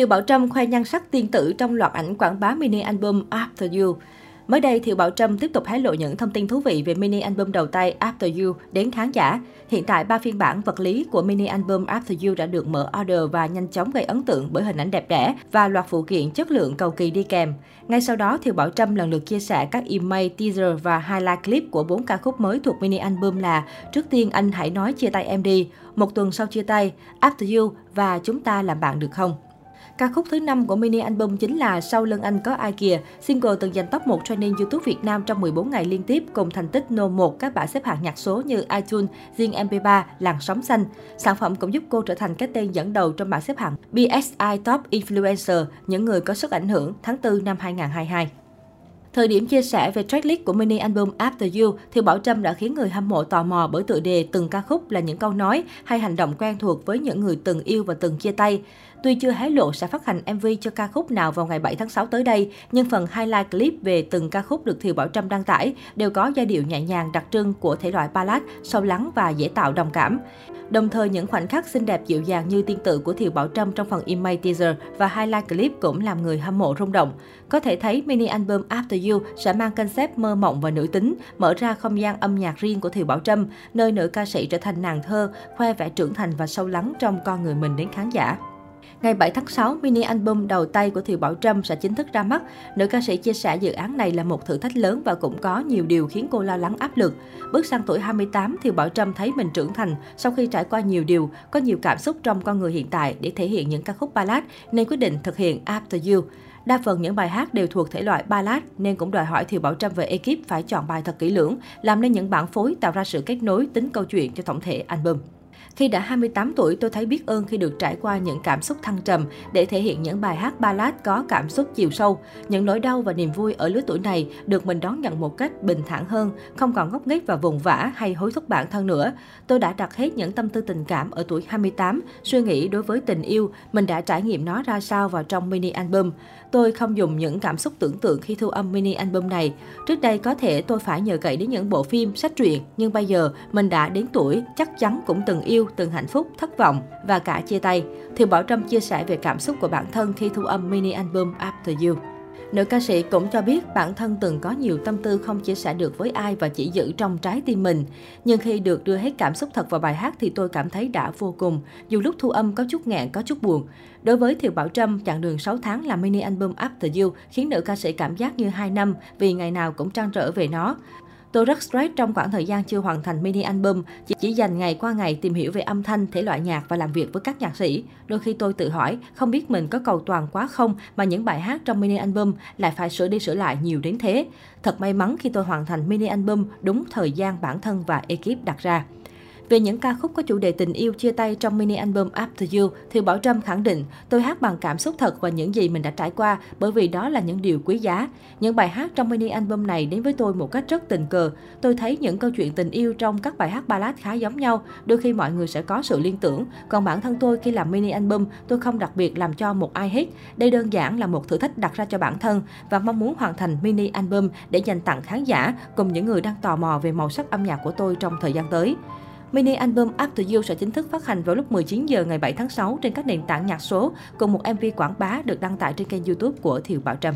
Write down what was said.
Thiều Bảo Trâm khoe nhan sắc tiên tử trong loạt ảnh quảng bá mini album After You. Mới đây, Thiệu Bảo Trâm tiếp tục hé lộ những thông tin thú vị về mini album đầu tay After You đến khán giả. Hiện tại, ba phiên bản vật lý của mini album After You đã được mở order và nhanh chóng gây ấn tượng bởi hình ảnh đẹp đẽ và loạt phụ kiện chất lượng cầu kỳ đi kèm. Ngay sau đó, Thiệu Bảo Trâm lần lượt chia sẻ các email, teaser và highlight clip của bốn ca khúc mới thuộc mini album là Trước tiên anh hãy nói chia tay em đi, Một tuần sau chia tay, After You và Chúng ta làm bạn được không? Ca khúc thứ năm của mini album chính là Sau lưng anh có ai kìa. Single từng giành top 1 trending YouTube Việt Nam trong 14 ngày liên tiếp cùng thành tích No 1 các bảng xếp hạng nhạc số như iTunes, riêng MP3, Làn sóng xanh. Sản phẩm cũng giúp cô trở thành cái tên dẫn đầu trong bảng xếp hạng BSI Top Influencer, những người có sức ảnh hưởng tháng 4 năm 2022. Thời điểm chia sẻ về tracklist của mini album After You, thì Bảo Trâm đã khiến người hâm mộ tò mò bởi tựa đề từng ca khúc là những câu nói hay hành động quen thuộc với những người từng yêu và từng chia tay. Tuy chưa hé lộ sẽ phát hành MV cho ca khúc nào vào ngày 7 tháng 6 tới đây, nhưng phần highlight clip về từng ca khúc được Thiều Bảo Trâm đăng tải đều có giai điệu nhẹ nhàng đặc trưng của thể loại ballad, sâu lắng và dễ tạo đồng cảm. Đồng thời, những khoảnh khắc xinh đẹp dịu dàng như tiên tử của Thiều Bảo Trâm trong phần email teaser và highlight clip cũng làm người hâm mộ rung động. Có thể thấy mini album After You sẽ mang concept mơ mộng và nữ tính, mở ra không gian âm nhạc riêng của Thiều Bảo Trâm, nơi nữ ca sĩ trở thành nàng thơ, khoe vẻ trưởng thành và sâu lắng trong con người mình đến khán giả. Ngày 7 tháng 6, mini album đầu tay của Thiều Bảo Trâm sẽ chính thức ra mắt. Nữ ca sĩ chia sẻ dự án này là một thử thách lớn và cũng có nhiều điều khiến cô lo lắng áp lực. Bước sang tuổi 28, Thiều Bảo Trâm thấy mình trưởng thành sau khi trải qua nhiều điều, có nhiều cảm xúc trong con người hiện tại để thể hiện những ca khúc ballad nên quyết định thực hiện After You. Đa phần những bài hát đều thuộc thể loại ballad nên cũng đòi hỏi Thiều Bảo Trâm và ekip phải chọn bài thật kỹ lưỡng, làm nên những bản phối tạo ra sự kết nối tính câu chuyện cho tổng thể album. Khi đã 28 tuổi, tôi thấy biết ơn khi được trải qua những cảm xúc thăng trầm để thể hiện những bài hát ballad có cảm xúc chiều sâu. Những nỗi đau và niềm vui ở lứa tuổi này được mình đón nhận một cách bình thản hơn, không còn ngốc nghếch và vùng vã hay hối thúc bản thân nữa. Tôi đã đặt hết những tâm tư tình cảm ở tuổi 28, suy nghĩ đối với tình yêu, mình đã trải nghiệm nó ra sao vào trong mini album. Tôi không dùng những cảm xúc tưởng tượng khi thu âm mini album này. Trước đây có thể tôi phải nhờ cậy đến những bộ phim, sách truyện, nhưng bây giờ mình đã đến tuổi, chắc chắn cũng từng yêu, từng hạnh phúc, thất vọng và cả chia tay. Thì Bảo Trâm chia sẻ về cảm xúc của bản thân khi thu âm mini album After You. Nữ ca sĩ cũng cho biết bản thân từng có nhiều tâm tư không chia sẻ được với ai và chỉ giữ trong trái tim mình. Nhưng khi được đưa hết cảm xúc thật vào bài hát thì tôi cảm thấy đã vô cùng, dù lúc thu âm có chút nghẹn, có chút buồn. Đối với Thiều Bảo Trâm, chặng đường 6 tháng làm mini album After You khiến nữ ca sĩ cảm giác như 2 năm vì ngày nào cũng trăn trở về nó. Tôi rất stress trong khoảng thời gian chưa hoàn thành mini album, chỉ, chỉ dành ngày qua ngày tìm hiểu về âm thanh, thể loại nhạc và làm việc với các nhạc sĩ. Đôi khi tôi tự hỏi, không biết mình có cầu toàn quá không mà những bài hát trong mini album lại phải sửa đi sửa lại nhiều đến thế. Thật may mắn khi tôi hoàn thành mini album đúng thời gian bản thân và ekip đặt ra. Về những ca khúc có chủ đề tình yêu chia tay trong mini album After You, thì Bảo Trâm khẳng định, tôi hát bằng cảm xúc thật và những gì mình đã trải qua, bởi vì đó là những điều quý giá. Những bài hát trong mini album này đến với tôi một cách rất tình cờ. Tôi thấy những câu chuyện tình yêu trong các bài hát ballad khá giống nhau, đôi khi mọi người sẽ có sự liên tưởng. Còn bản thân tôi khi làm mini album, tôi không đặc biệt làm cho một ai hết. Đây đơn giản là một thử thách đặt ra cho bản thân và mong muốn hoàn thành mini album để dành tặng khán giả cùng những người đang tò mò về màu sắc âm nhạc của tôi trong thời gian tới. Mini album After You sẽ chính thức phát hành vào lúc 19 giờ ngày 7 tháng 6 trên các nền tảng nhạc số cùng một MV quảng bá được đăng tải trên kênh YouTube của Thiều Bảo Trâm.